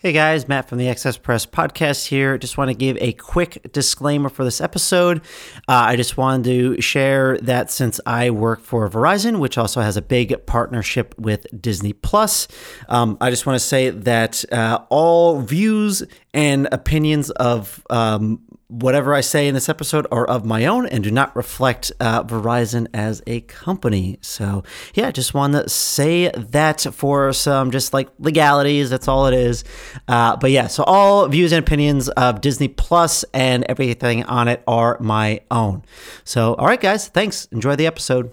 Hey guys, Matt from the Excess Press podcast here. Just want to give a quick disclaimer for this episode. Uh, I just wanted to share that since I work for Verizon, which also has a big partnership with Disney Plus, um, I just want to say that uh, all views and opinions of um, whatever I say in this episode are of my own and do not reflect uh, Verizon as a company. So, yeah, just want to say that for some just like legalities. That's all it is. Uh, but yeah, so all views and opinions of Disney Plus and everything on it are my own. So, all right, guys, thanks. Enjoy the episode.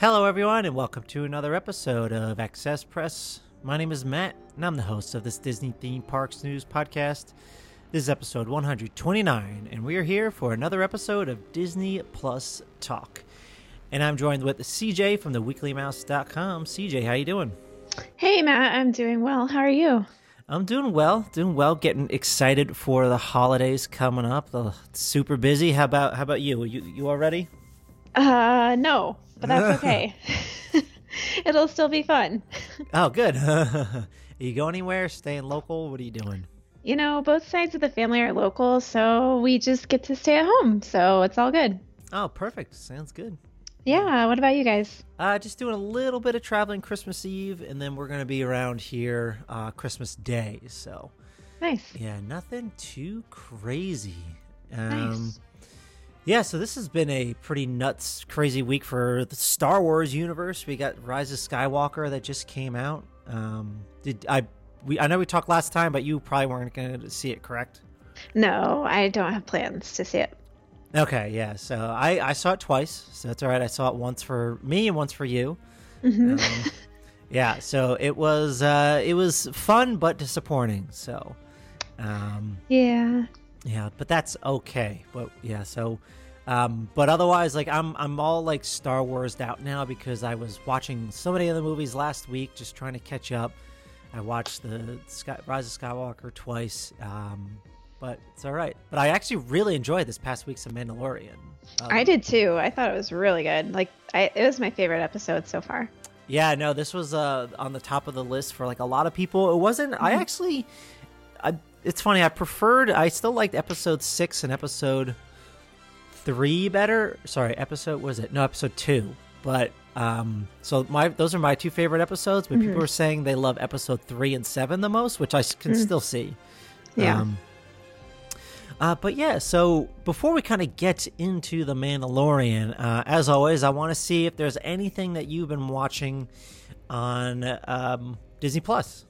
Hello, everyone, and welcome to another episode of Access Press. My name is Matt, and I'm the host of this Disney Theme Parks News podcast. This is episode 129, and we are here for another episode of Disney Plus Talk. And I'm joined with CJ from the weeklymouse.com. CJ, how you doing? Hey Matt, I'm doing well. How are you? I'm doing well, doing well, getting excited for the holidays coming up. Super busy. How about how about you? You you all ready? Uh no, but that's okay. It'll still be fun. Oh, good. are you going anywhere? Staying local? What are you doing? You know, both sides of the family are local, so we just get to stay at home, so it's all good. Oh, perfect. Sounds good. Yeah, what about you guys? Uh, just doing a little bit of traveling Christmas Eve, and then we're going to be around here uh, Christmas Day. So, Nice. yeah, nothing too crazy. Um, Nice. Yeah, so this has been a pretty nuts, crazy week for the Star Wars universe. We got Rise of Skywalker that just came out. Um, did I? We I know we talked last time, but you probably weren't going to see it, correct? No, I don't have plans to see it. Okay, yeah. So I I saw it twice, so that's all right. I saw it once for me and once for you. Mhm. Um, yeah, so it was uh, it was fun but disappointing. So, um, yeah. Yeah, but that's okay. But yeah, so um, but otherwise, like I'm I'm all like Star Wars out now because I was watching so many of the movies last week, just trying to catch up. I watched the Sky, Rise of Skywalker twice, um, but it's all right. But I actually really enjoyed this past week's of Mandalorian. Um, I did too. I thought it was really good. Like I, it was my favorite episode so far. Yeah, no, this was uh, on the top of the list for like a lot of people. It wasn't. I Mhm. actually, I, it's funny. I preferred. I still liked episode six and episode three better. Sorry, episode was it? No, episode two. But um, so my those are my two favorite episodes. But people Mhm. are saying they love episode three and seven the most, which I can Mm. still see. Yeah. Um, uh, but yeah, so before we kind of get into the Mandalorian, uh, as always, I want to see if there's anything that you've been watching on um, Disney Plus.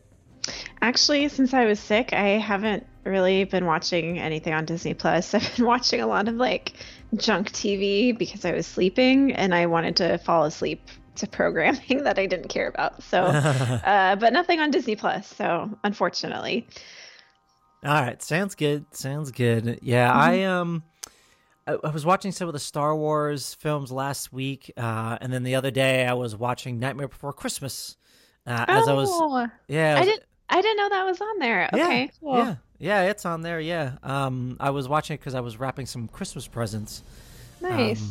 Actually, since I was sick, I haven't really been watching anything on Disney Plus. I've been watching a lot of like junk TV because I was sleeping and I wanted to fall asleep to programming that I didn't care about. So, uh, but nothing on Disney Plus. So, unfortunately, All right, sounds good. Sounds good. Yeah, I um, I, I was watching some of the Star Wars films last week, uh, and then the other day I was watching Nightmare Before Christmas. Uh, as I was, oh, yeah, I was- didn't. I didn't know that was on there. Yeah, Okay, cool. Yeah, Yeah, it's on there. Yeah. Um, I was watching it because I was wrapping some Christmas presents. Nice. Um,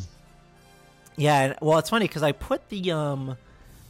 Yeah, well, it's funny because I put the um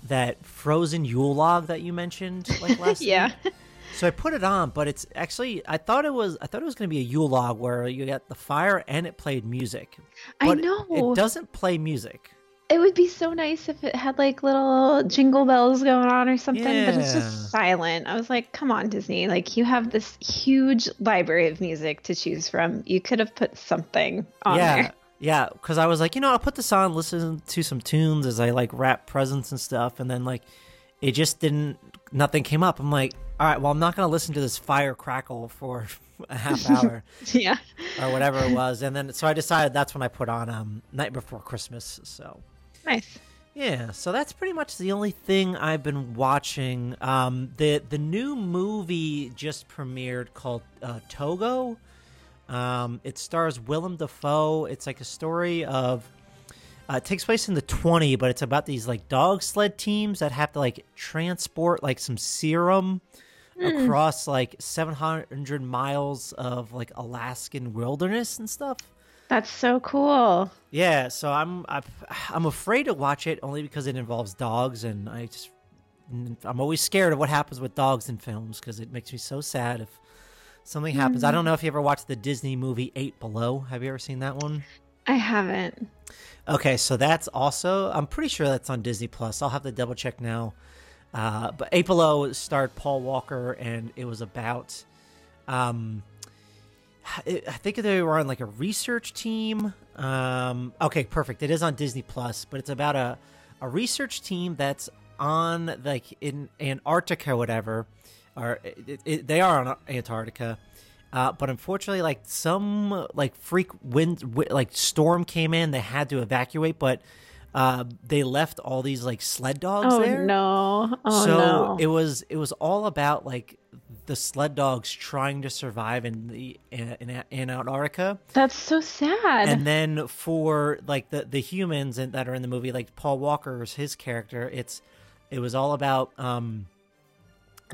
that frozen Yule log that you mentioned like last year. yeah. week. So I put it on, but it's actually I thought it was I thought it was going to be a Yule log where you got the fire and it played music. I know. it doesn't play music. It would be so nice if it had like little jingle bells going on or something, but it's just silent. I was like, come on, Disney. Like, you have this huge library of music to choose from. You could have put something on yeah, there. yeah. Because I was like, you know, I'll put this on, listen to some tunes as I like wrap presents and stuff, and then like it just didn't. Nothing came up. I'm like, all right, well, I'm not gonna listen to this fire crackle for a half hour. Yeah. or whatever it was. And then so I decided that's when I put on um Night Before Christmas. So Nice. yeah, so that's pretty much the only thing I've been watching. Um, the the new movie just premiered called uh, Togo. Um, it stars Willem Dafoe. It's like a story of. Uh, it takes place in the 20, but it's about these like dog sled teams that have to like transport like some serum across like 700 miles of like Alaskan wilderness and stuff. That's so cool. Yeah, so I'm I'm, I'm afraid to watch it only because it involves dogs, and I just I'm always scared of what happens with dogs in films because it makes me so sad if something happens. I don't know if you ever watched the Disney movie Eight Below. Have you ever seen that one? I haven't. Okay, so that's also I'm pretty sure that's on Disney Plus. I'll have to double check now. Uh, but Eight Below starred Paul Walker, and it was about um, I think they were on like a research team. Um, okay, perfect. It is on Disney Plus, but it's about a a research team that's on like in Antarctica, or whatever. Or it, it, they are on Antarctica, uh, but unfortunately, like some like freak wind, wi- like storm came in. They had to evacuate, but uh, they left all these like sled dogs Oh, there no. Oh, so no. it was it was all about like the sled dogs trying to survive in the in, in, Antarctica, That's so sad. and then for like the the humans in, that are in the movie, like Paul Walker's his character, it's it was all about um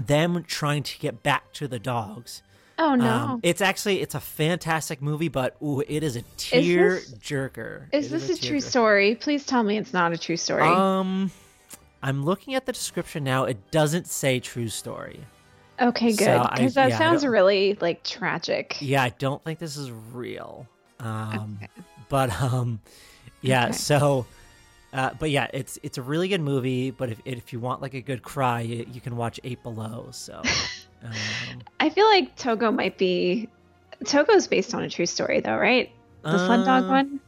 them trying to get back to the dogs. oh, no. Um, it's actually it's a fantastic movie, but ooh, it is a tear this- jerker. Is It this a true tearjerker. story? Please tell me it's not a true story. Um, I'm looking at the description now. It doesn't say true story. Okay, good. Because that yeah, sounds really like tragic. Yeah, I don't think this is real. Um, but um, yeah. Okay. So, uh, but yeah, it's it's a really good movie. But if if you want like a good cry, you, you can watch Eight Below. So, um, I feel like Togo might be. Togo's based on a true story, though, right? The sled dog uh, one?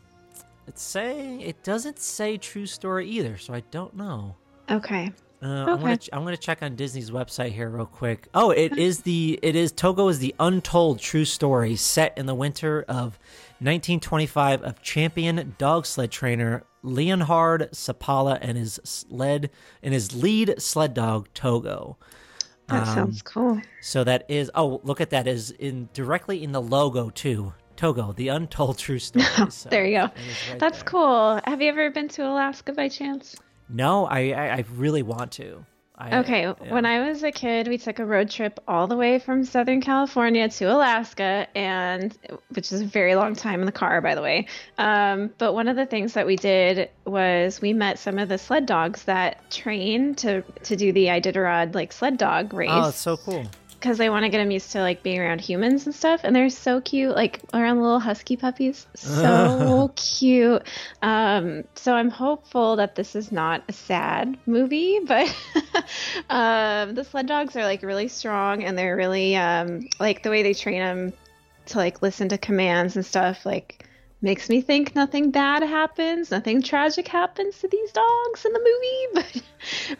It's saying it doesn't say true story either, so I don't know. Okay. Uh, I'm gonna ch- I'm gonna check on Disney's website here real quick. Oh, it is the it is Togo is the untold true story set in the winter of 1925 of champion dog sled trainer Leonhard Seppala and his sled and his lead sled dog Togo. That Um, sounds cool. So that is oh look at that is in directly in the logo too. Togo, the untold true story. So There you go. right That's there. cool. Have you ever been to Alaska by chance? No, I, I I really want to. I, Okay, yeah. when I was a kid, we took a road trip all the way from Southern California to Alaska, and which is a very long time in the car, by the way. Um, but one of the things that we did was we met some of the sled dogs that train to to do the Iditarod like sled dog race Oh, it's so cool. Because they want to get them used to like being around humans and stuff and they're so cute like around little husky puppies. So cute. Um so i'm hopeful that this is not a sad movie but um the sled dogs are like really strong and they're really um like the way they train them to like listen to commands and stuff like makes me think nothing bad happens nothing tragic happens to these dogs in the movie but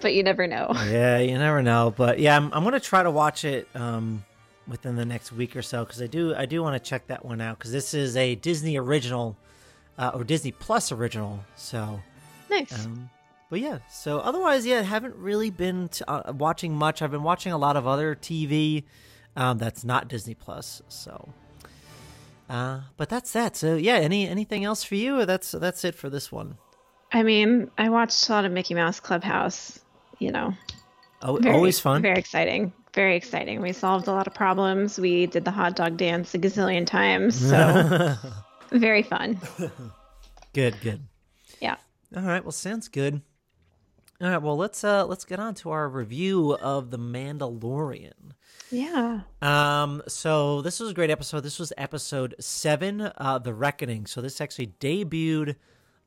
but you never know Yeah, you never know, but yeah, I'm, I'm gonna try to watch it um, within the next week or so because I do I do want to check that one out because this is a Disney original uh, or Disney Plus original. So, nice um, but yeah, so otherwise, yeah, I haven't really been uh, watching much. I've been watching a lot of other TV um, that's not Disney Plus. So, uh, but that's that. So yeah, any anything else for you? Or that's that's it for this one. I mean, I watched a lot of Mickey Mouse Clubhouse, you know. Oh, Very, always fun. Very exciting. very exciting. We solved a lot of problems. We did the hot dog dance a gazillion times. So very fun. Good, good. Yeah. All right, well sounds good. All right, well let's uh let's get on to our review of The Mandalorian. Yeah. Um, so this was a great episode. This was episode seven, uh, The Reckoning. So this actually debuted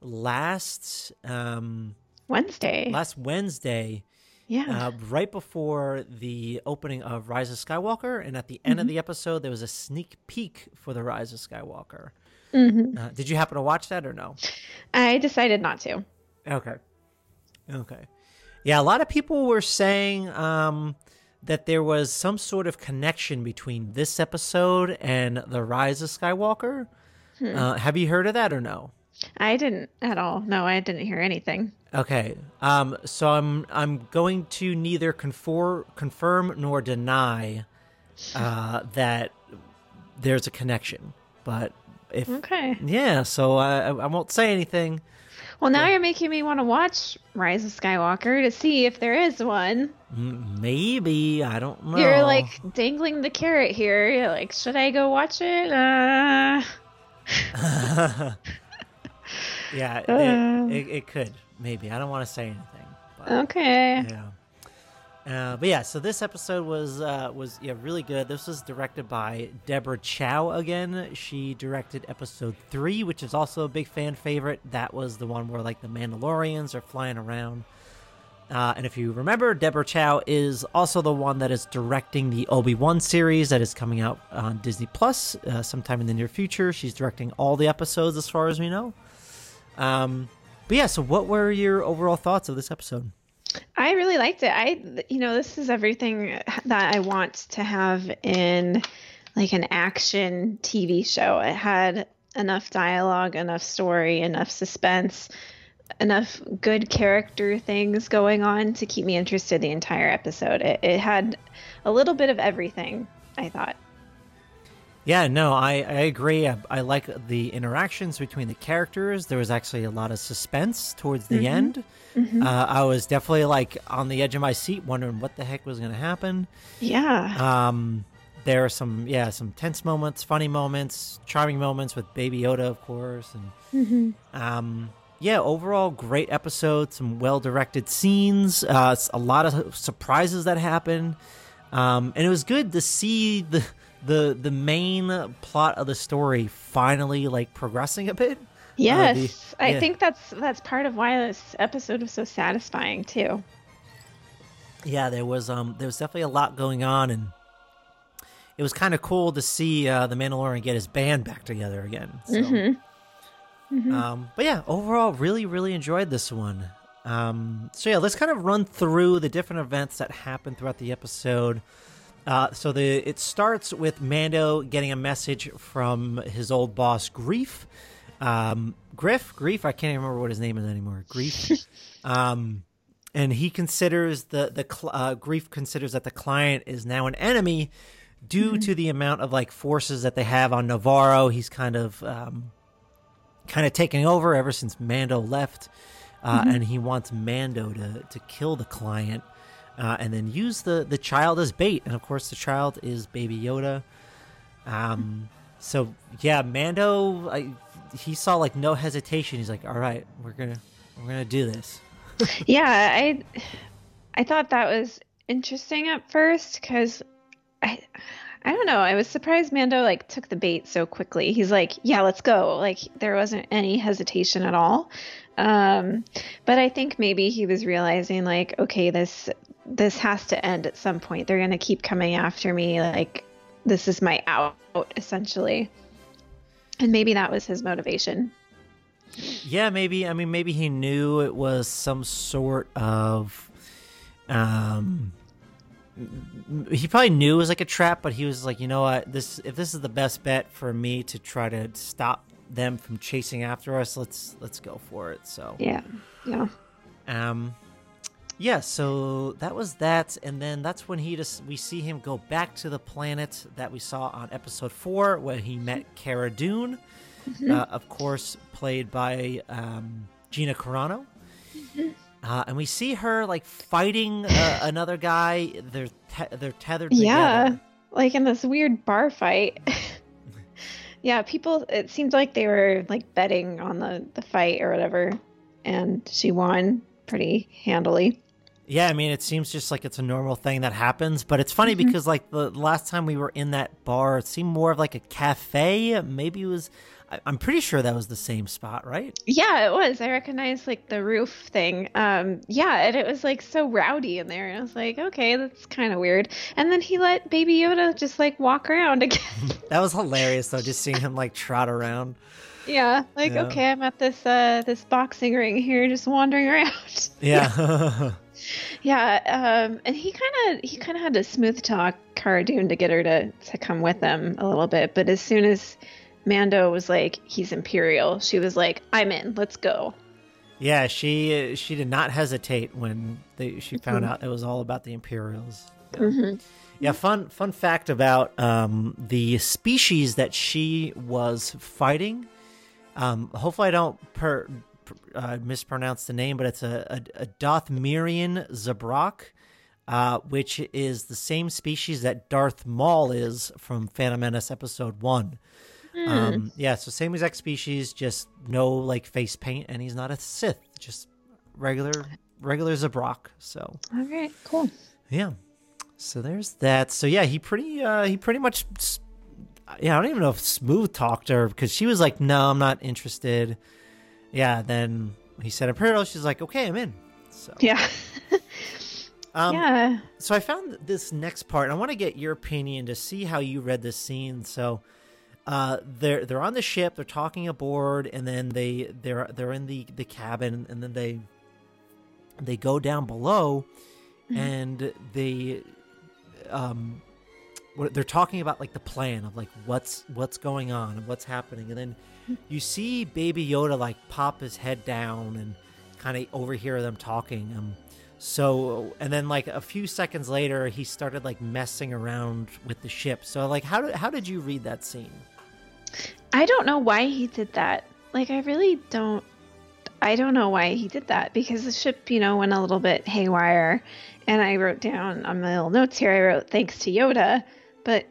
last um Wednesday. last Wednesday, yeah. uh, right before the opening of Rise of Skywalker, and at the end of the episode, there was a sneak peek for the Rise of Skywalker. Uh, did you happen to watch that or no? I decided not to. Okay. Okay. Yeah, a lot of people were saying um, that there was some sort of connection between this episode and the Rise of Skywalker. Uh, have you heard of that or no? I didn't at all. No, I didn't hear anything. Okay. Um, so I'm I'm going to neither confor- confirm nor deny uh, that there's a connection, but if Okay. yeah, so I I won't say anything. Well, now you're making me want to watch Rise of Skywalker to see if there is one. Maybe I don't know. You're like dangling the carrot here. You're like, should I go watch it? Uh, Yeah, Uh. it, it, it could maybe. I don't want to say anything. But, okay. Yeah. Uh, but yeah, so this episode was uh, was yeah really good. This was directed by Deborah Chow again. She directed episode three, which is also a big fan favorite. That was the one where like the Mandalorians are flying around. Uh, and if you remember, Deborah Chow is also the one that is directing the Obi Wan series that is coming out on Disney Plus uh, sometime in the near future. She's directing all the episodes, as far as we know. Um, but yeah, so what were your overall thoughts of this episode? I really liked it. I, you know, this is everything that I want to have in like an action TV show. It had enough dialogue, enough story, enough suspense, enough good character things going on to keep me interested the entire episode. It, it had a little bit of everything, I thought. Yeah, no, I, I agree. I, I like the interactions between the characters. There was actually a lot of suspense towards the end. Uh, I was definitely like on the edge of my seat, wondering what the heck was going to happen. Yeah. Um, there are some, yeah, some tense moments, funny moments, charming moments with Baby Yoda, of course, and um, yeah, overall great episode. Some well directed scenes. Uh, a lot of surprises that happen. um, and it was good to see the the the main plot of the story finally like progressing a bit. yes. the- I yeah. think that's that's part of why this episode was so satisfying too. Yeah, there was um there was definitely a lot going on, and it was kind of cool to see uh, the Mandalorian get his band back together again. So. Um, but yeah, overall, really, really enjoyed this one. Um, so yeah, let's kind of run through the different events that happened throughout the episode. Uh, so the it starts with Mando getting a message from his old boss, Greef. Um, Griff, Greef. I can't even remember what his name is anymore. Greef. um, and he considers the the cl- uh, Greef considers that the client is now an enemy due to the amount of like forces that they have on Navarro. He's kind of um, kind of taking over ever since Mando left, uh, and he wants Mando to to kill the client, uh, and then use the the child as bait. And of course, the child is Baby Yoda. Um, so yeah, Mando, I, he saw like no hesitation. He's like, "All right, we're gonna we're gonna do this." yeah i i thought that was interesting at first because i i don't know i was surprised mando like took the bait so quickly he's like yeah let's go like there wasn't any hesitation at all um but i think maybe he was realizing like okay this this has to end at some point they're gonna keep coming after me like this is my out essentially and maybe that was his motivation Yeah, maybe. I mean, maybe he knew it was some sort of. Um, he probably knew it was like a trap, but he was like, you know what, this if this is the best bet for me to try to stop them from chasing after us, let's let's go for it. So yeah yeah um, yeah, so that was that, and then that's when he just we see him go back to the planet that we saw on episode four, where he met Cara Dune, uh, of course, played by um, Gina Carano. Uh, and we see her like fighting uh, another guy. They're te- they're tethered together. Yeah, like in this weird bar fight. yeah, people. It seemed like they were like betting on the the fight or whatever, and she won pretty handily. Yeah, I mean, it seems just like it's a normal thing that happens, but it's funny Mhm. because like the last time we were in that bar, it seemed more of like a cafe. Maybe it was. I- I'm pretty sure that was the same spot, right? Yeah, it was. I recognized like the roof thing. Um, yeah, and it was like so rowdy in there, and I was like, okay, that's kind of weird. And then he let Baby Yoda just like walk around again. That was hilarious though, just seeing him like trot around. yeah, like Yeah. okay, I'm at this uh this boxing ring here, just wandering around. Yeah. Yeah, um, and he kind of he kind of had to smooth talk Cara Dune to get her to to come with them a little bit. But as soon as Mando was like, "He's Imperial," she was like, "I'm in. Let's go." yeah, she she did not hesitate when they, she found Mhm. out it was all about the Imperials. hmm Yeah, fun fun fact about um, the species that she was fighting. Um, hopefully, I don't per- uh, mispronounce the name, but it's a, a, a Dothmerian Zabrak, uh, which is the same species that Darth Maul is from Phantom Menace Episode One. Hmm. Um, yeah, so same exact species, just no like face paint, and he's not a Sith, just regular regular Zabrak. So All right, cool. yeah. So there's that. So yeah, he pretty uh he pretty much yeah, I don't even know if Smooth talked her because she was like, "No, I'm not interested." Yeah, then he said Imperial, she's like, "Okay, I'm in." So Yeah, um yeah. so I found this next part. I want to get your opinion to see how you read this scene. So uh they're they're on the ship, they're talking aboard and then they they're they're in the the cabin and then they they go down below Mhm. and they um what they're talking about like the plan of like what's what's going on and what's happening and then you see baby yoda like pop his head down and kind of overhear them talking um so and then like a few seconds later he started like messing around with the ship so like how did how did you read that scene I don't know why he did that. Like, I really don't. I don't know why he did that because the ship, you know, went a little bit haywire. And I wrote down on my little notes here, I wrote thanks to Yoda. But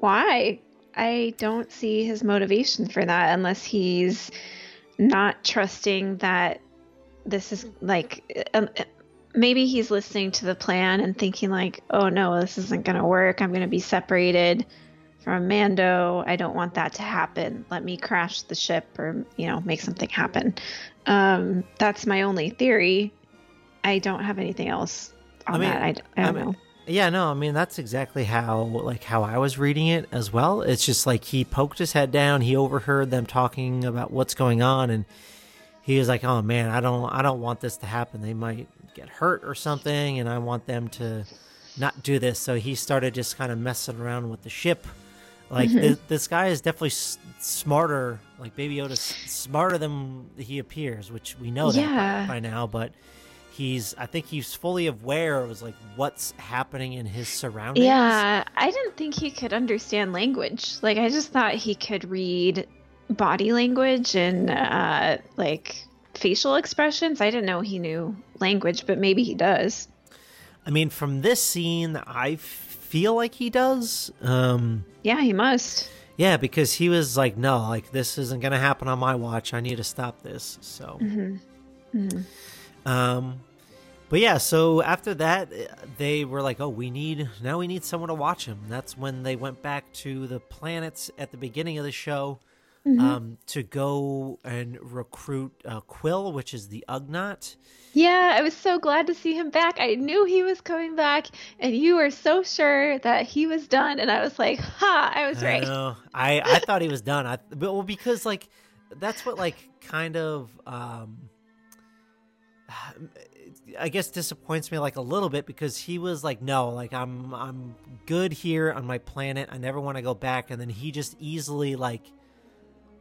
why? I don't see his motivation for that unless he's not trusting that this is like. Um, maybe he's listening to the plan and thinking, like, oh no, this isn't going to work. I'm going to be separated from Mando. I don't want that to happen. Let me crash the ship or, you know, make something happen. Um, that's my only theory. I don't have anything else on I mean, that. I, I don't I mean, know. Yeah, no, I mean that's exactly how like how I was reading it as well. It's just like he poked his head down, he overheard them talking about what's going on and he was like, "Oh man, I don't I don't want this to happen. They might get hurt or something and I want them to not do this." So he started just kind of messing around with the ship. Like Mhm. this, this guy is definitely s- smarter, like Baby Yoda's smarter than he appears, which we know that Yeah. by, by now, but he's I think he's fully aware of like what's happening in his surroundings. Yeah, I didn't think he could understand language. Like, I just thought he could read body language and, uh, like, facial expressions. I didn't know he knew language, but maybe he does. I mean, from this scene, I feel like he does. Um, Yeah, he must. yeah, because he was like, "No, like this isn't gonna happen on my watch. I need to stop this." So, hmm hmm um, but yeah, so after that, eh, they were like, "Oh, we need now. We need someone to watch him." That's when they went back to the planets at the beginning of the show. Mhm. Um, to go and recruit uh, Kuiil, which is the Ugnaught. Yeah, I was so glad to see him back. I knew he was coming back, and you were so sure that he was done. And I was like, "Ha! I was I right." know. I I thought he was done. I but well because like that's what like kind of um I guess disappoints me like a little bit because he was like no like I'm I'm good here on my planet. I never want to go back and then he just easily like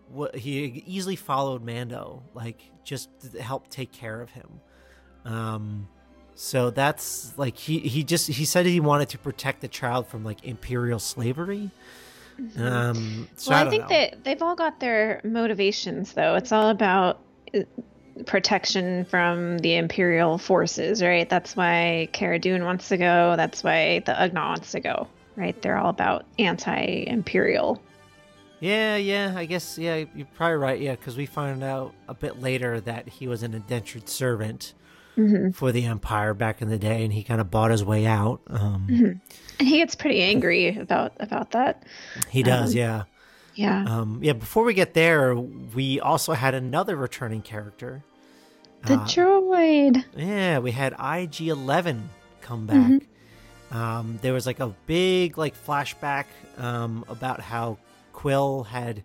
what he easily followed Mando like just to help take care of him. Um so that's like he he just he said he wanted to protect the child from like imperial slavery. Um, so well, I, I, think know. that they've all got their motivations, though. It's all about uh, protection from the Imperial forces, right? That's why Cara Dune wants to go. That's why the Ugnaught wants to go, right? They're all about anti-Imperial. Yeah, yeah, I guess, yeah, you're probably right, yeah, because we find out a bit later that he was an indentured servant Mm-hmm. for the Empire back in the day, and he kind of bought his way out. Um, And he gets pretty angry about about that. He does, Um, yeah. Yeah. Um, yeah, before we get there, we also had another returning character. The uh, droid. Yeah, we had IG Eleven come back. Mm-hmm. Um, there was like a big like flashback um, about how Kuiil had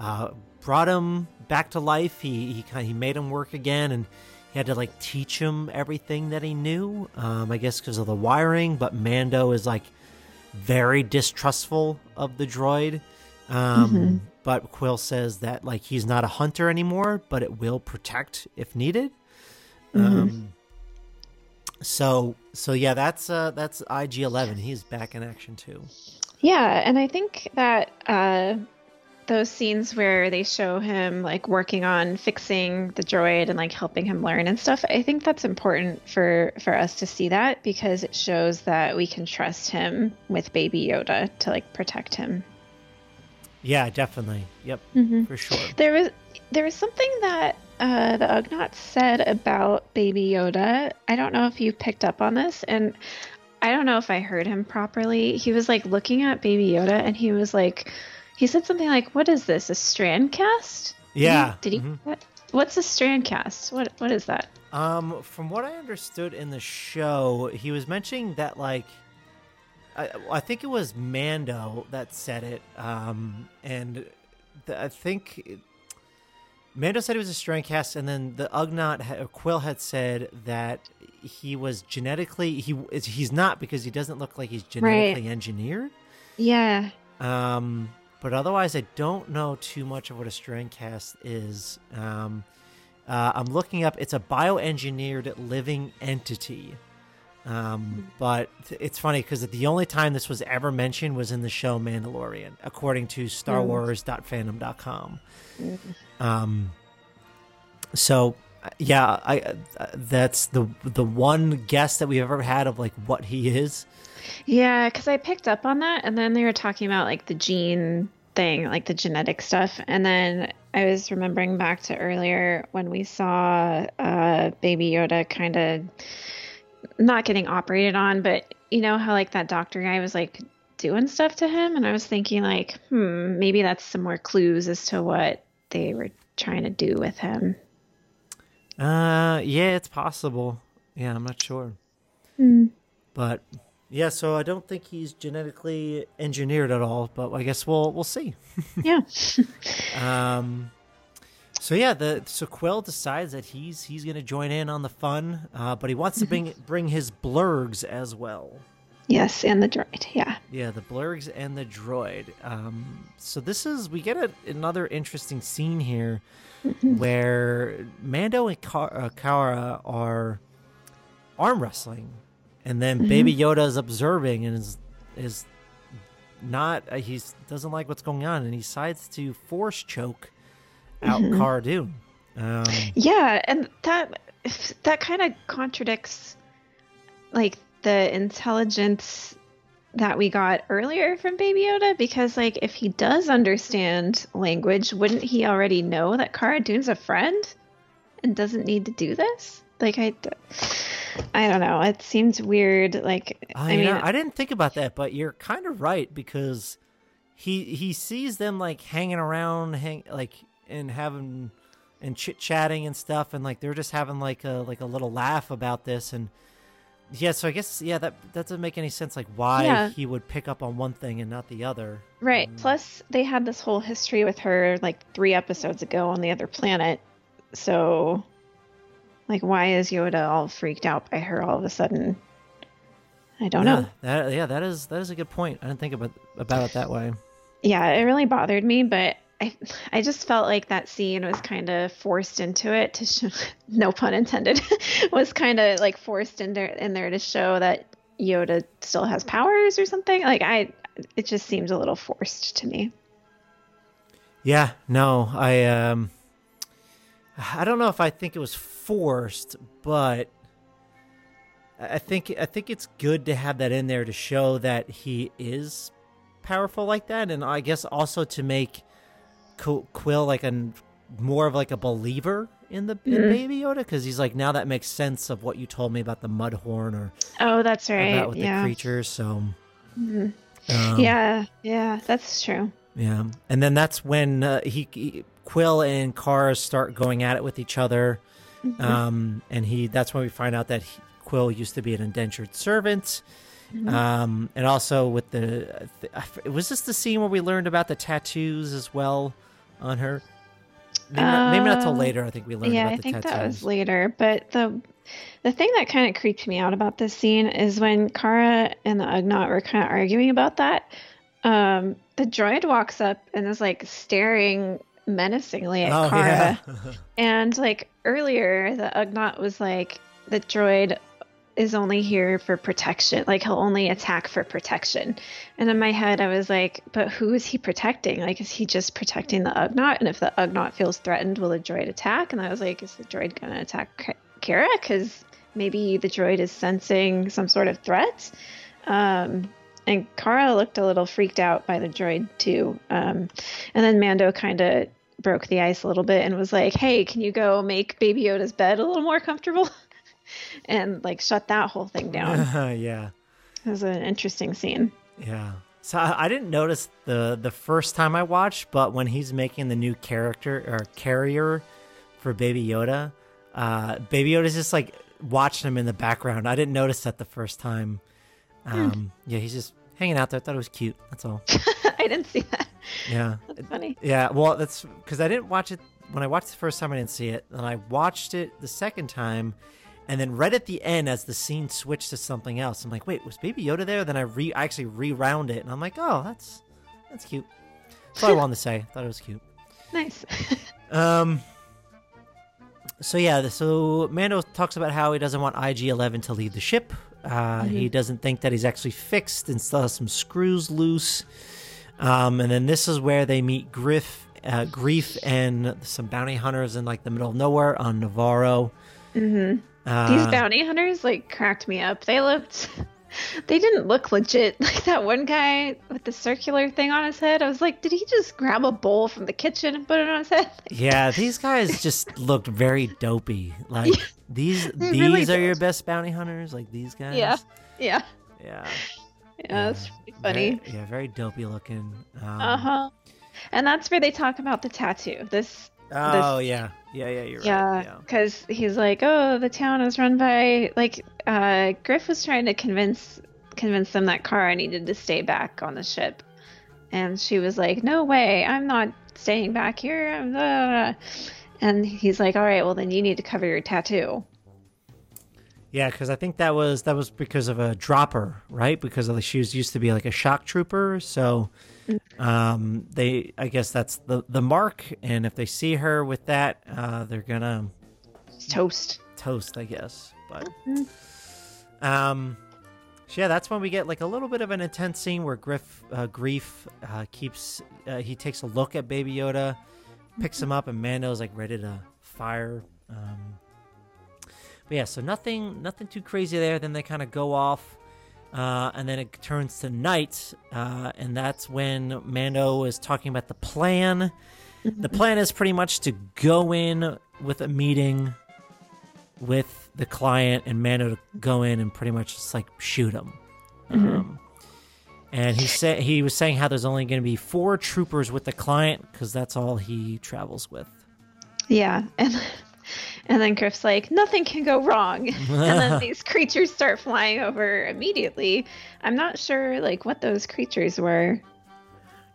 uh, brought him back to life. He he kind he made him work again, and he had to like teach him everything that he knew. Um, I guess because of the wiring, but Mando is like very distrustful of the droid. Um, But Kuiil says that like he's not a hunter anymore, but it will protect if needed. Um, so so yeah, that's uh that's IG Eleven. He's back in action too. Yeah, and I think that uh, those scenes where they show him like working on fixing the droid and like helping him learn and stuff, I think that's important for for us to see that because it shows that we can trust him with Baby Yoda to like protect him. Yeah, definitely. Yep, for sure. There was there was something that uh, the Ugnaught said about Baby Yoda. I don't know if you picked up on this, and I don't know if I heard him properly. He was like looking at Baby Yoda, and he was like, he said something like, "What is this? A strand cast?" Yeah. Did he? mhm. What, what's a strand cast? What What is that? Um, from what I understood in the show, he was mentioning that like, I, I think it was Mando that said it. Um, and the, I think it- Mando said it was a strand cast, and then the Ugnaught ha- Kuiil had said that he was genetically he he's not because he doesn't look like he's genetically engineered. Yeah. Um, but otherwise, I don't know too much of what a strand cast is. Um, uh, I'm looking up. It's a bioengineered living entity. Um, but it's funny because the only time this was ever mentioned was in the show Mandalorian, according to StarWars.fandom.com. Um, so uh, yeah, I uh, that's the the one guess that we've ever had of like what he is. Yeah, because I picked up on that, and then they were talking about like the gene thing, like the genetic stuff, and then I was remembering back to earlier when we saw uh, Baby Yoda kind of not getting operated on, but you know how like that doctor guy was like doing stuff to him, and I was thinking like, hmm, maybe that's some more clues as to what they were trying to do with him. Uh, yeah, it's possible. Yeah, I'm not sure. But yeah, so I don't think he's genetically engineered at all. But I guess we'll we'll see. Yeah. Um, so yeah, the so decides that he's he's gonna join in on the fun, uh, but he wants to bring bring his blurgs as well. yes, and the droid. Yeah. Yeah, the blurgs and the droid. Um, so this is we get a, another interesting scene here where Mando and Ka- uh, Cara are arm wrestling, and then Baby Yoda is observing and is is not uh, he's doesn't like what's going on, and he decides to force choke out Cara Dune. Um, Yeah, and that that kind of contradicts like the intelligence that we got earlier from Baby Yoda because like if he does understand language, wouldn't he already know that Cara Dune's a friend and doesn't need to do this? Like I I don't know. It seems weird like I, I mean know, I didn't think about that, but you're kind of right because he he sees them like hanging around, hang like and having and chit chatting and stuff, and like they're just having like a like a little laugh about this, and yeah. So I guess yeah, that that doesn't make any sense. Like why Yeah. he would pick up on one thing and not the other. Right. Mm. Plus, they had this whole history with her like three episodes ago on the other planet. So, like, why is Yoda all freaked out by her all of a sudden? I don't yeah, know. That yeah, that is that is a good point. I didn't think about about it that way. Yeah, it really bothered me, but I, I just felt like that scene was kind of forced into it to show, no pun intended, was kind of like forced in there in there to show that Yoda still has powers or something. Like I, it just seemed a little forced to me. Yeah, no, I um I don't know if I think it was forced, but I think I think it's good to have that in there to show that he is powerful like that, and I guess also to make Kuiil like a more of like a believer in the in Mhm. Baby Yoda because he's like now that makes sense of what you told me about the Mudhorn or Oh, that's right. about with yeah. the creatures. So Mhm. um, yeah, yeah, that's true. yeah, and then that's when uh, he, he Kuiil and Cara start going at it with each other. Mhm. Um, and he that's when we find out that he, Kuiil used to be an indentured servant. Mhm. Um, and also with the, was this the scene where we learned about the tattoos as well on her? Maybe, not, maybe not till Uh, later. I think we learned yeah, about I the think tattoos. that was later. But the the thing that kind of creeped me out about this scene is when Cara and the Ugnaught were kind of arguing about that. Um, the droid walks up and is like staring menacingly at oh Cara. yeah, And like earlier, the Ugnaught was like, the droid is only here for protection. Like he'll only attack for protection. And in my head, I was like, but who is he protecting? Like, is he just protecting the Ugnaught? And if the Ugnaught feels threatened, will the droid attack? And I was like, is the droid going to attack Cara? Because maybe the droid is sensing some sort of threat. Um, and Cara looked a little freaked out by the droid too. Um, and then Mando kind of broke the ice a little bit and was like, "Hey, can you go make Baby Yoda's bed a little more comfortable?" and like shut that whole thing down. yeah, it was an interesting scene. yeah. So I, I didn't notice the the first time I watched, but when he's making the new character or carrier for Baby Yoda, uh, Baby Yoda's just like watching him in the background. I didn't notice that the first time. Hmm. Um, yeah, he's just hanging out there. I thought it was cute. That's all. I didn't see that. Yeah. That's funny. Yeah, well, that's because I didn't watch it when I watched the first time. I didn't see it, and I watched it the second time, and then right at the end, as the scene switched to something else, I'm like, "Wait, was Baby Yoda there?" Then I re I actually rewound it, and I'm like, "Oh, that's that's cute." That's all I wanted to say. Thought it was cute. Nice. Um. So yeah, so Mando talks about how he doesn't want IG-11 to leave the ship. Uh, He doesn't think that he's actually fixed and still has some screws loose. Um, and then this is where they meet Griff, uh, Greef, and some bounty hunters in like the middle of nowhere on Navarro. hmm Uh, These bounty hunters like cracked me up. They looked. They didn't look legit. Like that one guy with the circular thing on his head. I was like, did he just grab a bowl from the kitchen and put it on his head? yeah, these guys just looked very dopey. Like these, these really are your best bounty hunters. Like these guys. Yeah. Yeah. Yeah. Yeah, that's pretty funny. Very- yeah, very dopey looking. Um, Uh huh. And that's where they talk about the tattoo. This, Oh yeah, yeah, yeah. You're yeah, right. Yeah. because he's like, oh, the town is run by like uh, Griff was trying to convince convince them that Cara needed to stay back on the ship, and she was like, no way, I'm not staying back here. Uh. And he's like, all right, well then you need to cover your tattoo. Yeah, because I think that was that was because of a dropper, right? Because of the she was used to be like a shock trooper, so um, they I guess that's the the mark. And if they see her with that, uh, they're gonna toast. toast, I guess. But Mhm. um, so yeah, that's when we get like a little bit of an intense scene where Griff uh, Greef uh, keeps uh, he takes a look at Baby Yoda, picks him up, and Mando's like ready to fire. Um, but yeah, so nothing nothing too crazy there. Then they kind of go off. Uh, and then it turns to night, uh, and that's when Mando is talking about the plan. The plan is pretty much to go in with a meeting with the client and Mando to go in and pretty much just like shoot him. Um, and he said he was saying how there's only going to be four troopers with the client because that's all he travels with. Yeah, and and then Griff's like, nothing can go wrong, and then these creatures start flying over immediately. I'm not sure like what those creatures were.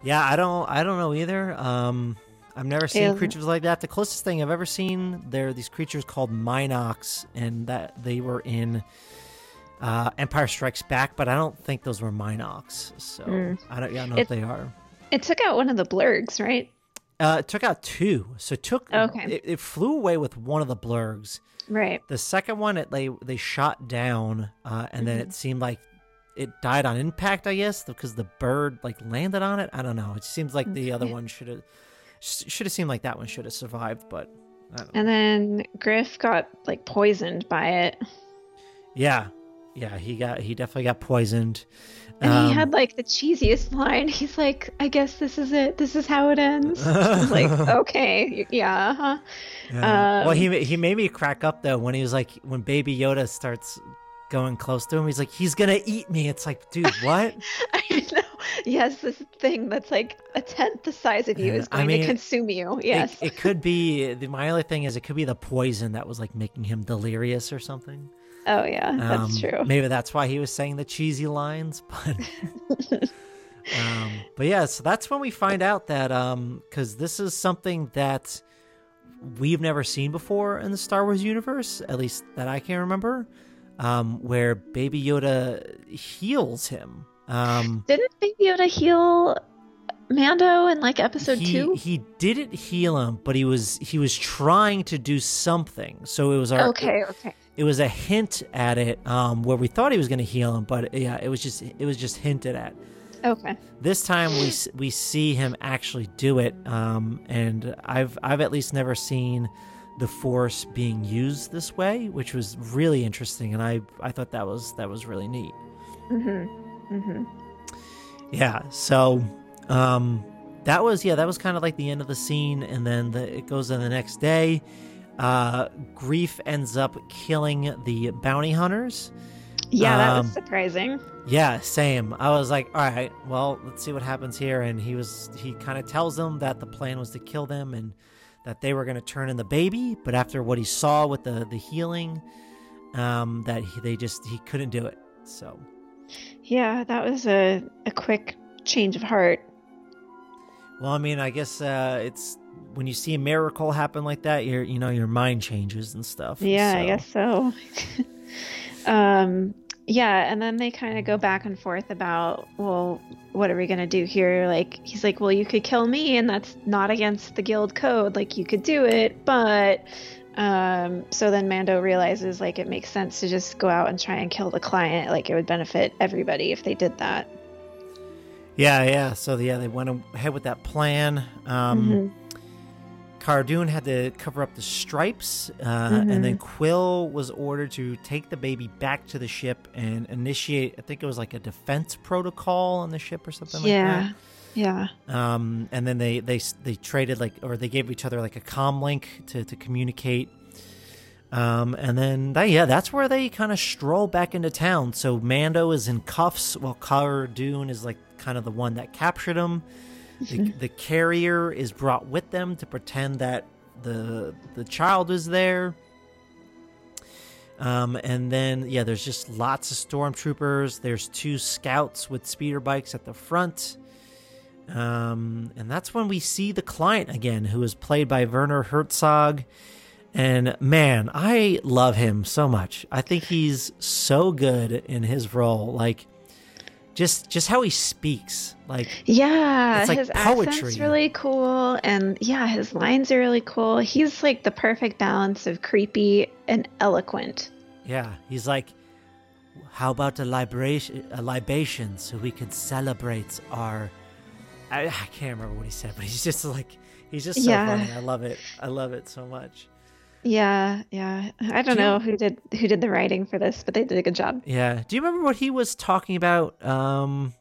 Yeah, I don't I don't know either. Um, I've never seen creatures like that. The closest thing I've ever seen there are these creatures called Mynocks, and that they were in uh, Empire Strikes Back, but I don't think those were Mynocks. So Mm. I don't, yeah, I don't know It- if they are. It took out one of the blurgs, right? Uh, it took out two, so it took Okay. it, it flew away with one of the blurgs. Right. The second one, it they they shot down, uh, and Mm-hmm. then it seemed like it died on impact. I guess because the bird like landed on it. I don't know. It seems like the other one should have should have seemed like that one should have survived, but And then Griff got like poisoned by it. Yeah, yeah, he got he definitely got poisoned. And um, he had like the cheesiest line. He's like, "I guess this is it. This is how it ends." like, okay, yeah. Huh? yeah. Um, well, he he made me crack up though when he was like, when Baby Yoda starts going close to him, he's like, "He's gonna eat me." It's like, dude, what? I know. Yes, this thing that's like a tenth the size of you is going I mean, to consume you. Yes. It, it could be. The, my only thing is, it could be the poison that was like making him delirious or something. Oh yeah, that's um, true. Maybe that's why he was saying the cheesy lines, but um, but yeah, so that's when we find out that um because this is something that we've never seen before in the Star Wars universe, at least that I can remember, um, where Baby Yoda heals him. Um, Didn't Baby Yoda heal Mando in like episode he, two? He didn't heal him, but he was he was trying to do something. So it was our okay, okay it was a hint at it um, where we thought he was going to heal him, but yeah, it was just it was just hinted at. Okay. This time we we see him actually do it, um, and I've I've at least never seen the Force being used this way, which was really interesting, and I I thought that was that was really neat. Mhm. Mhm. Yeah. So, um, that was yeah that was kind of like the end of the scene, and then the, it goes on the next day uh, Greef ends up killing the bounty hunters. Yeah, that um, was surprising. Yeah, same. I was like, all right, well, let's see what happens here. And he was, he kind of tells them that the plan was to kill them and that they were going to turn in the baby. But after what he saw with the the healing, um, that he, they just he couldn't do it. So. Yeah, that was a a quick change of heart. Well, I mean, I guess uh, it's when you see a miracle happen like that, your you know your mind changes and stuff. Yeah, so. I guess so. um, yeah, and then they kind of go back and forth about, well, what are we gonna do here? Like he's like, well, you could kill me, and that's not against the guild code. Like you could do it, but um, so then Mando realizes like it makes sense to just go out and try and kill the client. Like it would benefit everybody if they did that. Yeah, yeah. So yeah, they went ahead with that plan. Um, mm-hmm. Cara Dune had to cover up the stripes, uh, mm-hmm. and then Kuiil was ordered to take the baby back to the ship and initiate. I think it was like a defense protocol on the ship or something yeah. like that. Yeah. Um, and then they they they traded like, or they gave each other like a com link to to communicate. Um, and then that, yeah, that's where they kind of stroll back into town. So Mando is in cuffs while Cara Dune is like kind of the one that captured him. The, the carrier is brought with them to pretend that the the child is there. Um, and then yeah, there's just lots of stormtroopers. There's two scouts with speeder bikes at the front. Um, and that's when we see the client again, who is played by Werner Herzog. And man, I love him so much. I think he's so good in his role. Like just just how he speaks. Like yeah It's like his poetry. accent's really cool and yeah his lines are really cool. He's like the perfect balance of creepy and eloquent. Yeah he's like how about a libation a libation so we can celebrate our I, I can't remember what he said but he's just like he's just so yeah. funny. I love it. I love it so much yeah, yeah. I don't Do know you... who did who did the writing for this, but they did a good job. Yeah. Do you remember what he was talking about? Um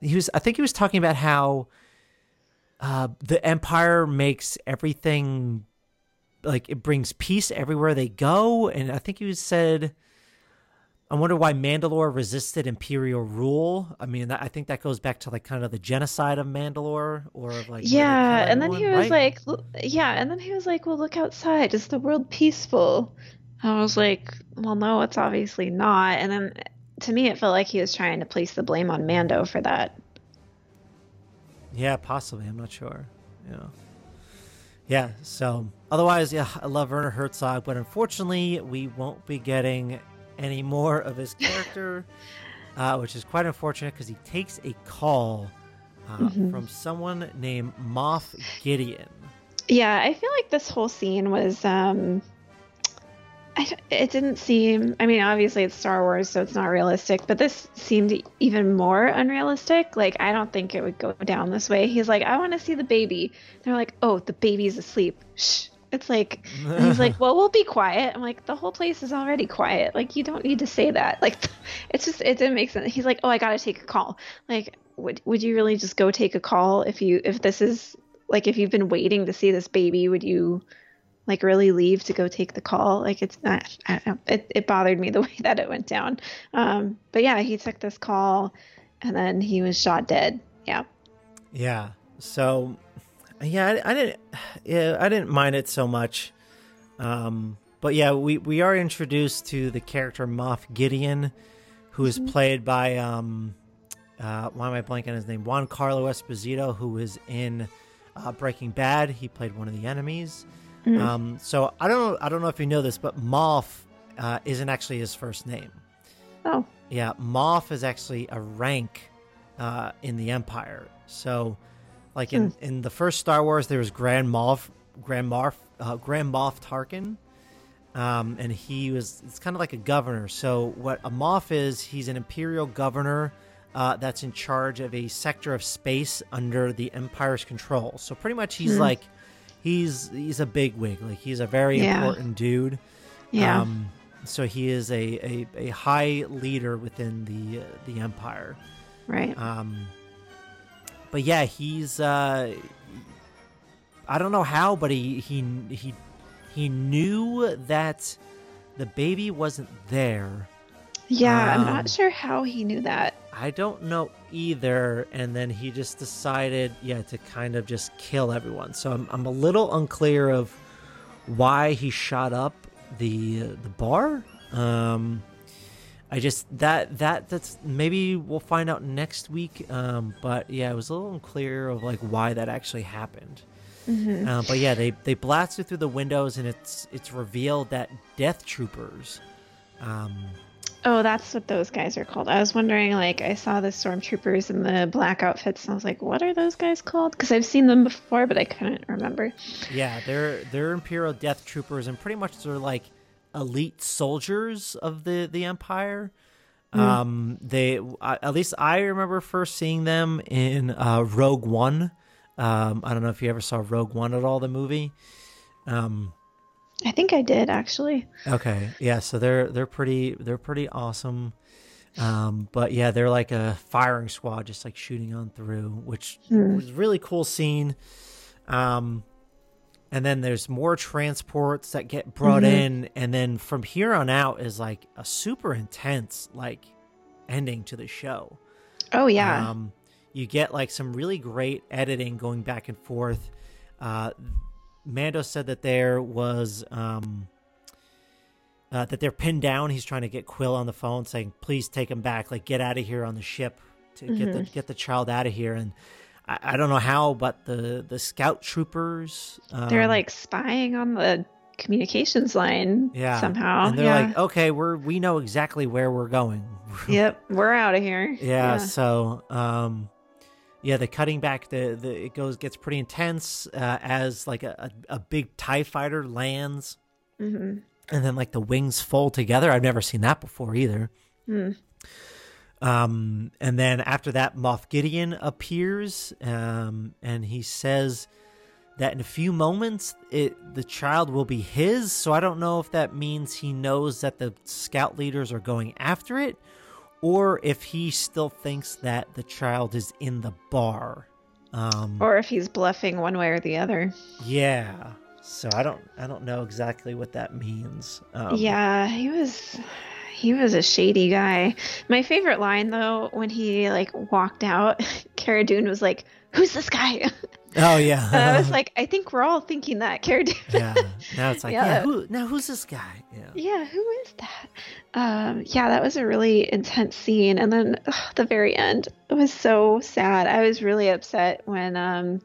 he was I think he was talking about how uh the empire makes everything like it brings peace everywhere they go and I think he said I wonder why Mandalore resisted Imperial rule. I mean, I think that goes back to like kind of the genocide of Mandalore, or like yeah. And then he was right? like, yeah, and then he was like, "Well, look outside. Is the world peaceful?" I was like, "Well, no, it's obviously not." And then to me, it felt like he was trying to place the blame on Mando for that. Yeah, possibly. I'm not sure. Yeah. Yeah. So otherwise, yeah, I love Werner Herzog, but unfortunately, we won't be getting any more of his character, uh, which is quite unfortunate because he takes a call uh, mm-hmm. from someone named Moff Gideon. Yeah, I feel like this whole scene was. Um, I, it didn't seem. I mean, obviously it's Star Wars, so it's not realistic. But this seemed even more unrealistic. Like I don't think it would go down this way. He's like, I want to see the baby. They're like, Oh, the baby's asleep. Shh, It's like he's like, "Well, we'll be quiet." I'm like, "The whole place is already quiet. Like, you don't need to say that." Like, it's just it didn't make sense. He's like, "Oh, I gotta take a call." Like, would would you really just go take a call if you if this is like if you've been waiting to see this baby? Would you like really leave to go take the call? Like, it's not. I don't know. It it bothered me the way that it went down. Um, but yeah, he took this call, and then he was shot dead. Yeah. Yeah. So, yeah, I, I didn't. Yeah, I didn't mind it so much. Um, but yeah, we we are introduced to the character Moff Gideon, who is played by um, uh, why am I blanking on his name? Giancarlo Esposito, who is in uh, Breaking Bad. He played one of the enemies. Um, so I don't know. I don't know if you know this, but Moff uh, isn't actually his first name. Oh. Yeah, Moff is actually a rank uh, in the Empire. So, like in, in the first Star Wars, there was Grand Moff, Grand Moff, uh, Grand Moff Tarkin, um, and he was it's kind of like a governor. So what a Moff is, he's an Imperial governor uh, that's in charge of a sector of space under the Empire's control. So pretty much, he's like he's he's a big wig, like he's a very Yeah. important dude. Yeah. Um, so he is a, a, a high leader within the uh, the empire. right. Um, but yeah, he's uh, I don't know how, but he he he he knew that the baby wasn't there. yeah, I'm um, not sure how he knew that. I don't know either. And then he just decided, yeah, to kind of just kill everyone. So I'm, I'm a little unclear of why he shot up the the bar. Um, I just that that that's maybe we'll find out next week. Um, but yeah, it was a little unclear of like why that actually happened. Uh, but yeah, they they blasted through the windows, and it's it's revealed that Death Troopers. Um, Oh, that's what those guys are called. I was wondering, like, I saw the stormtroopers in the black outfits, and I was like, what are those guys called? Because I've seen them before, but I couldn't remember. Yeah, they're they're Imperial Death Troopers, and pretty much they're like elite soldiers of the the Empire. Um, they at least I remember first seeing them in uh, Rogue One. Um, I don't know if you ever saw Rogue One at all, the movie. Um, I think I did actually. Okay, yeah, so they're they're pretty they're pretty awesome. Um, but yeah, they're like a firing squad, just like shooting on through, which was a really cool scene. Um, and then there's more transports that get brought in, and then from here on out is like a super intense like ending to the show. Oh yeah. Um, you get like some really great editing going back and forth. Uh, Mando said that there was um, uh, that they're pinned down. He's trying to get Kuiil on the phone, saying, "Please take him back. Like, get out of here on the ship to get the get the child out of here." And I, I don't know how, but the the scout troopers um, They're like spying on the communications line yeah somehow. and they're yeah. like, "Okay, we're we know exactly where we're going." yep, we're out of here. yeah, so um yeah the cutting back the, the it goes gets pretty intense uh, as like a, a, a big tie fighter lands hmm and then like the wings fold together i've never seen that before either Hmm. Um and then after that moff gideon appears um and he says that in a few moments it the child will be his. So i don't know if that means he knows that the scout leaders are going after it or if he still thinks that the child is in the bar. Um Or if he's bluffing one way or the other. yeah. So i don't i don't know exactly what that means. Um, yeah, he was he was a shady guy. My favorite line though, when he like walked out, Cara Dune was like, "Who's this guy?" oh yeah I was like, "I think we're all thinking that, Cara Dune." yeah now it's like yeah, Yeah. who now who's this guy yeah yeah, who is that? Um, yeah, that was a really intense scene. And then ugh, the very end, it was so sad. I was really upset when um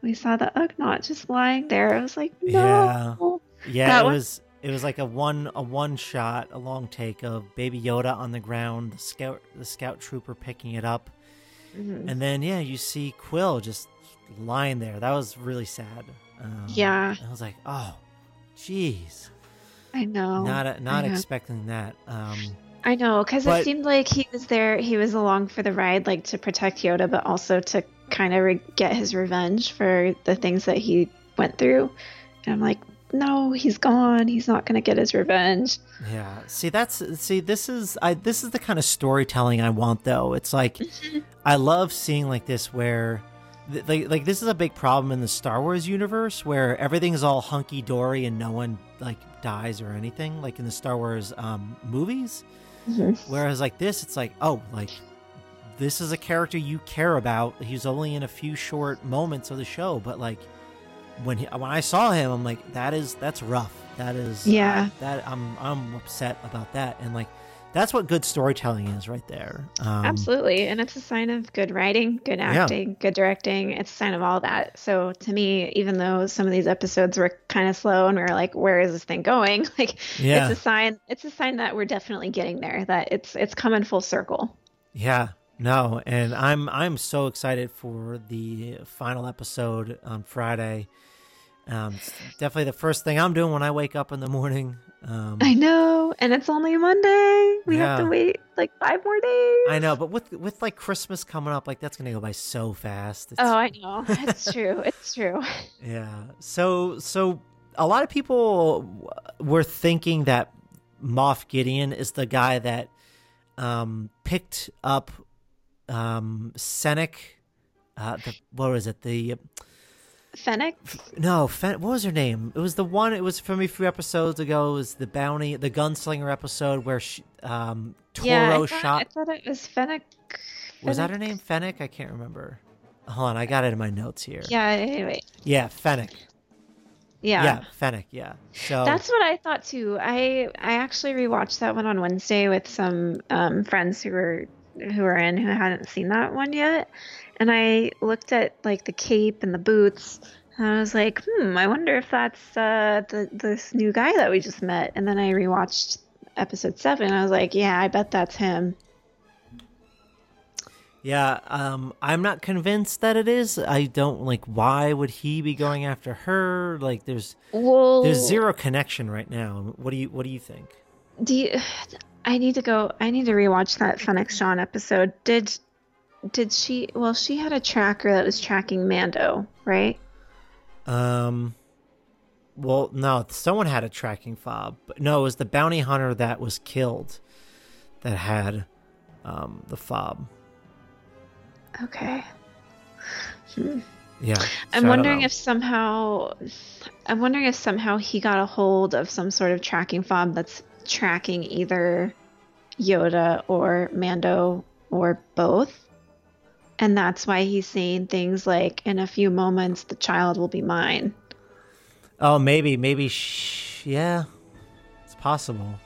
we saw the Ugnaught just lying there. I was like, no. Yeah, That it was it was like a one a one shot, a long take of Baby Yoda on the ground, the scout the scout trooper picking it up, Mhm. and then yeah, you see Kuiil just lying there. That was really sad. Um, Yeah. I was like, oh, jeez, I know. not not know. expecting that. Um, I know, because it seemed like he was there, he was along for the ride, like to protect Yoda, but also to kind of re- get his revenge for the things that he went through. And I'm like, no, he's gone. He's not going to get his revenge. Yeah. See, that's see, this is I this is the kind of storytelling I want though. It's like I love seeing like this where th- like like this is a big problem in the Star Wars universe where everything's all hunky dory and no one like dies or anything like in the Star Wars um movies. Mhm. Whereas like this it's like, oh, like this is a character you care about. He's only in a few short moments of the show, but like when he, when I saw him, I'm like, that is that's rough. That is Yeah. That I'm I'm upset about that, and like that's what good storytelling is right there. Um, Absolutely. And it's a sign of good writing, good Yeah. acting, good directing. It's a sign of all that. So to me, even though some of these episodes were kind of slow and we were like, where is this thing going? Like Yeah. it's a sign it's a sign that we're definitely getting there, that it's it's coming full circle. Yeah, no, and I'm I'm so excited for the final episode on Friday. Um, it's definitely the first thing I'm doing when I wake up in the morning. Um, I know. And it's only Monday. We have to wait like five more days. I know, but with with like Christmas coming up, like that's gonna go by so fast. It's, Oh, I know. It's true. It's true. Yeah. So so a lot of people were thinking that Moff Gideon is the guy that um, picked up um, Senec. Uh, the, what was it? The Fennec? no, Fen- what was her name? It was the one. It was from a few episodes ago. It was the bounty, the gunslinger episode where she, um, Toro yeah, I thought, shot. I thought it was Fennec. Was that her name? Fennec? I can't remember. Hold on, I got it in my notes here. Yeah, anyway. Yeah, Fennec. Yeah. Yeah, Fennec. Yeah. So That's what I thought too. I I actually rewatched that one on Wednesday with some um, friends who were who were in who hadn't seen that one yet, and I looked at like the cape and the boots. And I was like, hmm, I wonder if that's uh, the this new guy that we just met. And then I rewatched episode seven. And I was like, yeah, I bet that's him. Yeah, um, I'm not convinced that it is. I don't like. Why would he be going after her? Like, there's Well, there's zero connection right now. What do you What do you think? Do you, I need to go. I need to rewatch that Fennec Shand episode. Did did she? Well, she had a tracker that was tracking Mando, right? Um, well, no, someone had a tracking fob, but no, it was the bounty hunter that was killed that had um the fob. Okay. Yeah, so I'm wondering if somehow, I'm wondering if somehow he got a hold of some sort of tracking fob that's tracking either Yoda or Mando or both. And that's why he's saying things like, in a few moments, the child will be mine. Oh, maybe, maybe, sh- yeah, it's possible.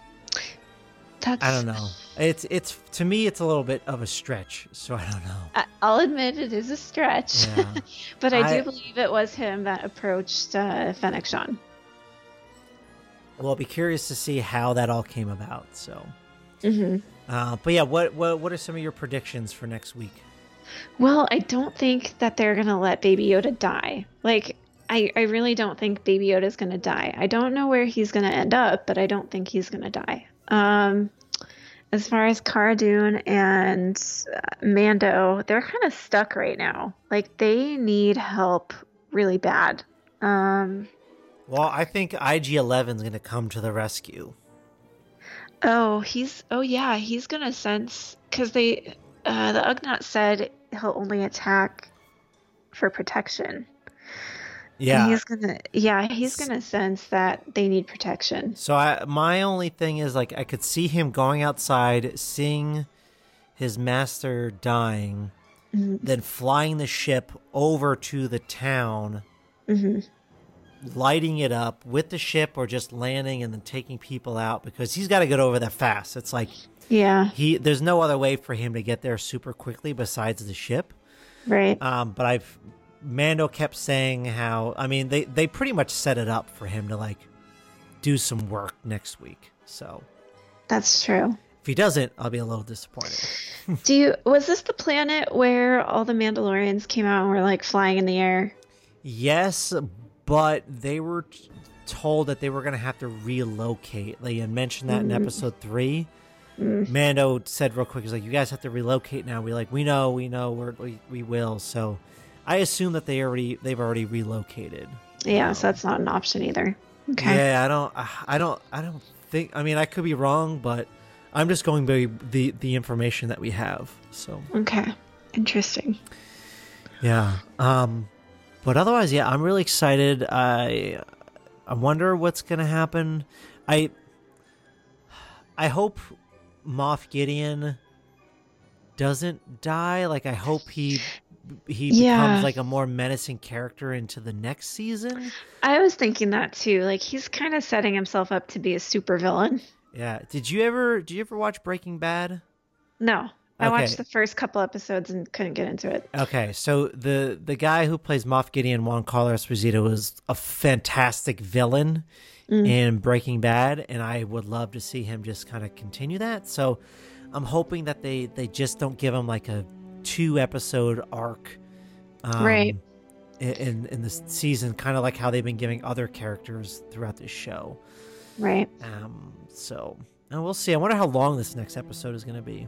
That's, I don't know. It's it's to me, it's a little bit of a stretch, so I don't know. I'll admit it is a stretch. Yeah. but I, I- do believe it was him that approached uh, Fennec Shand. Well, I'll be curious to see how that all came about. So, hmm uh, but yeah, what what what are some of your predictions for next week? Well, I don't think that they're gonna let Baby Yoda die. Like, I, I really don't think Baby Yoda is gonna die. I don't know where he's gonna end up, but I don't think he's gonna die. Um, as far as Cara Dune and uh, Mando, they're kind of stuck right now. Like, they need help really bad. Um, Well, I think IG 11 is going to come to the rescue. Oh, he's oh yeah, he's gonna sense because they uh, the Ugnaught said he'll only attack for protection. And Yeah. he's gonna yeah, he's gonna sense that they need protection. So I, my only thing is like I could see him going outside, seeing his master dying, Mhm. then flying the ship over to the town, hmm lighting it up with the ship, or just landing and then taking people out because he's got to get over that fast. It's like Yeah, he there's no other way for him to get there super quickly besides the ship. right. Um, but I've Mando kept saying how I mean they they pretty much set it up for him to like do some work next week. So That's true. if he doesn't, I'll be a little disappointed. Do you was this the planet where all the Mandalorians came out and were like flying in the air? yes, but they were t- told that they were going to have to relocate. They had mentioned that in episode three. Mando said real quick, "He's like, you guys have to relocate now." We like, we know, we know, we're, we we will. So I assume that they already they've already relocated. Yeah, so that's not an option either. Okay. Yeah, I don't, I don't, I don't think. I mean, I could be wrong, but I'm just going by the the information that we have. So Okay. Interesting. yeah, um, but otherwise, yeah, I'm really excited. I I wonder what's gonna happen. I I hope Moff Gideon doesn't die. Like I hope he he Yeah. becomes like a more menacing character into the next season. I was thinking that too. Like he's kind of setting himself up to be a supervillain. Yeah. Did you ever did you ever watch Breaking Bad? No. I Okay. watched the first couple episodes and couldn't get into it. Okay, so the the guy who plays Moff Gideon, Juan Carlos Esposito, was a fantastic villain in Breaking Bad, and I would love to see him just kind of continue that. So I'm hoping that they they just don't give him like a two episode arc, um, Right. In in, in this season, kind of like how they've been giving other characters throughout this show. Right. Um, so and we'll see. I wonder how long this next episode is going to be.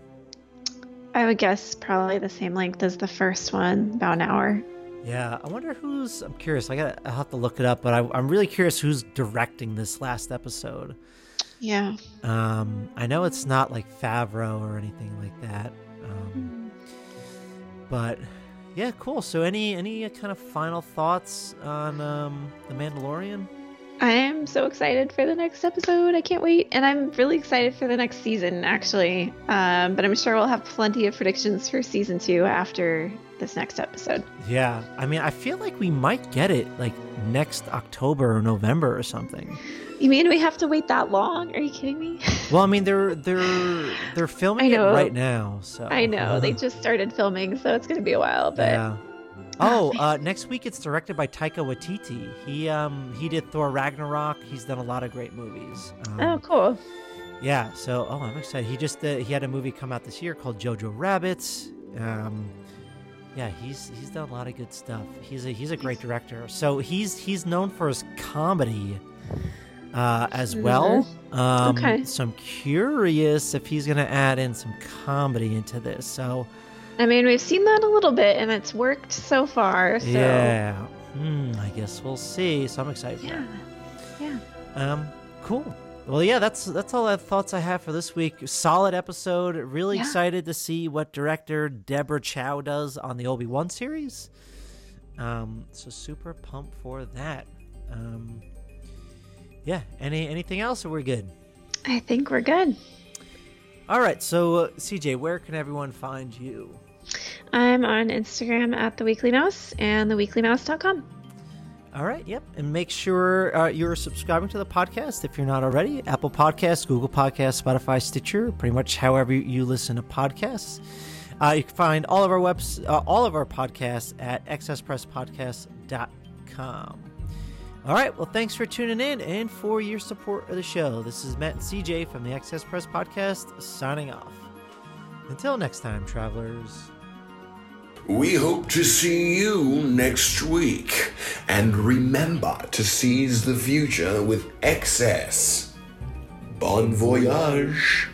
I would guess probably the same length as the first one, about an hour. Yeah, I wonder who's. I'm curious. I got. I'll have to look it up, but I, I'm really curious who's directing this last episode. Yeah. Um, I know it's not like Favreau or anything like that. Um, but yeah, cool. So, any any kind of final thoughts on um, the Mandalorian? I am so excited for the next episode. I can't wait. And I'm really excited for the next season, actually. Um, but I'm sure we'll have plenty of predictions for season two after this next episode. Yeah, I mean, I feel like we might get it like next October or November or something. You mean we have to wait that long? Are you kidding me? Well, I mean, they're they're they're filming it right now, so I know. They just started filming, so it's going to be a while. But Yeah. Oh, uh, next week it's directed by Taika Waititi. He um he did Thor Ragnarok. He's done a lot of great movies. Um, oh, cool. Yeah. So oh, I'm excited. He just uh, he had a movie come out this year called Jojo Rabbit. Um, yeah, he's he's done a lot of good stuff. He's a he's a great director. So he's he's known for his comedy. Uh, as well. Um, Okay. So I'm curious if he's gonna add in some comedy into this. So I mean, we've seen that a little bit, and it's worked so far. So Yeah. Hmm, I guess we'll see. So I'm excited for yeah, yeah. Um, cool. Well, yeah, that's that's all the thoughts I have for this week. Solid episode. Really Yeah. excited to see what director Deborah Chow does on the Obi Wan series. Um, so super pumped for that. Um, yeah. Any anything else, or we're good? I think we're good. All right. So uh, CJ, where can everyone find you? I'm on Instagram at the Weekly Mouse and theweeklymouse.com. All right, yep. And make sure uh, you're subscribing to the podcast if you're not already. Apple Podcasts, Google Podcasts, Spotify, Stitcher, pretty much however you listen to podcasts. Uh, you can find all of our webs, uh, all of our podcasts at accesspresspodcast.com. All right, well, thanks for tuning in and for your support of the show. This is Matt and CJ from the Access Press Podcast signing off. Until next time, travelers. We hope to see you next week. And remember to seize the future with excess. Bon voyage.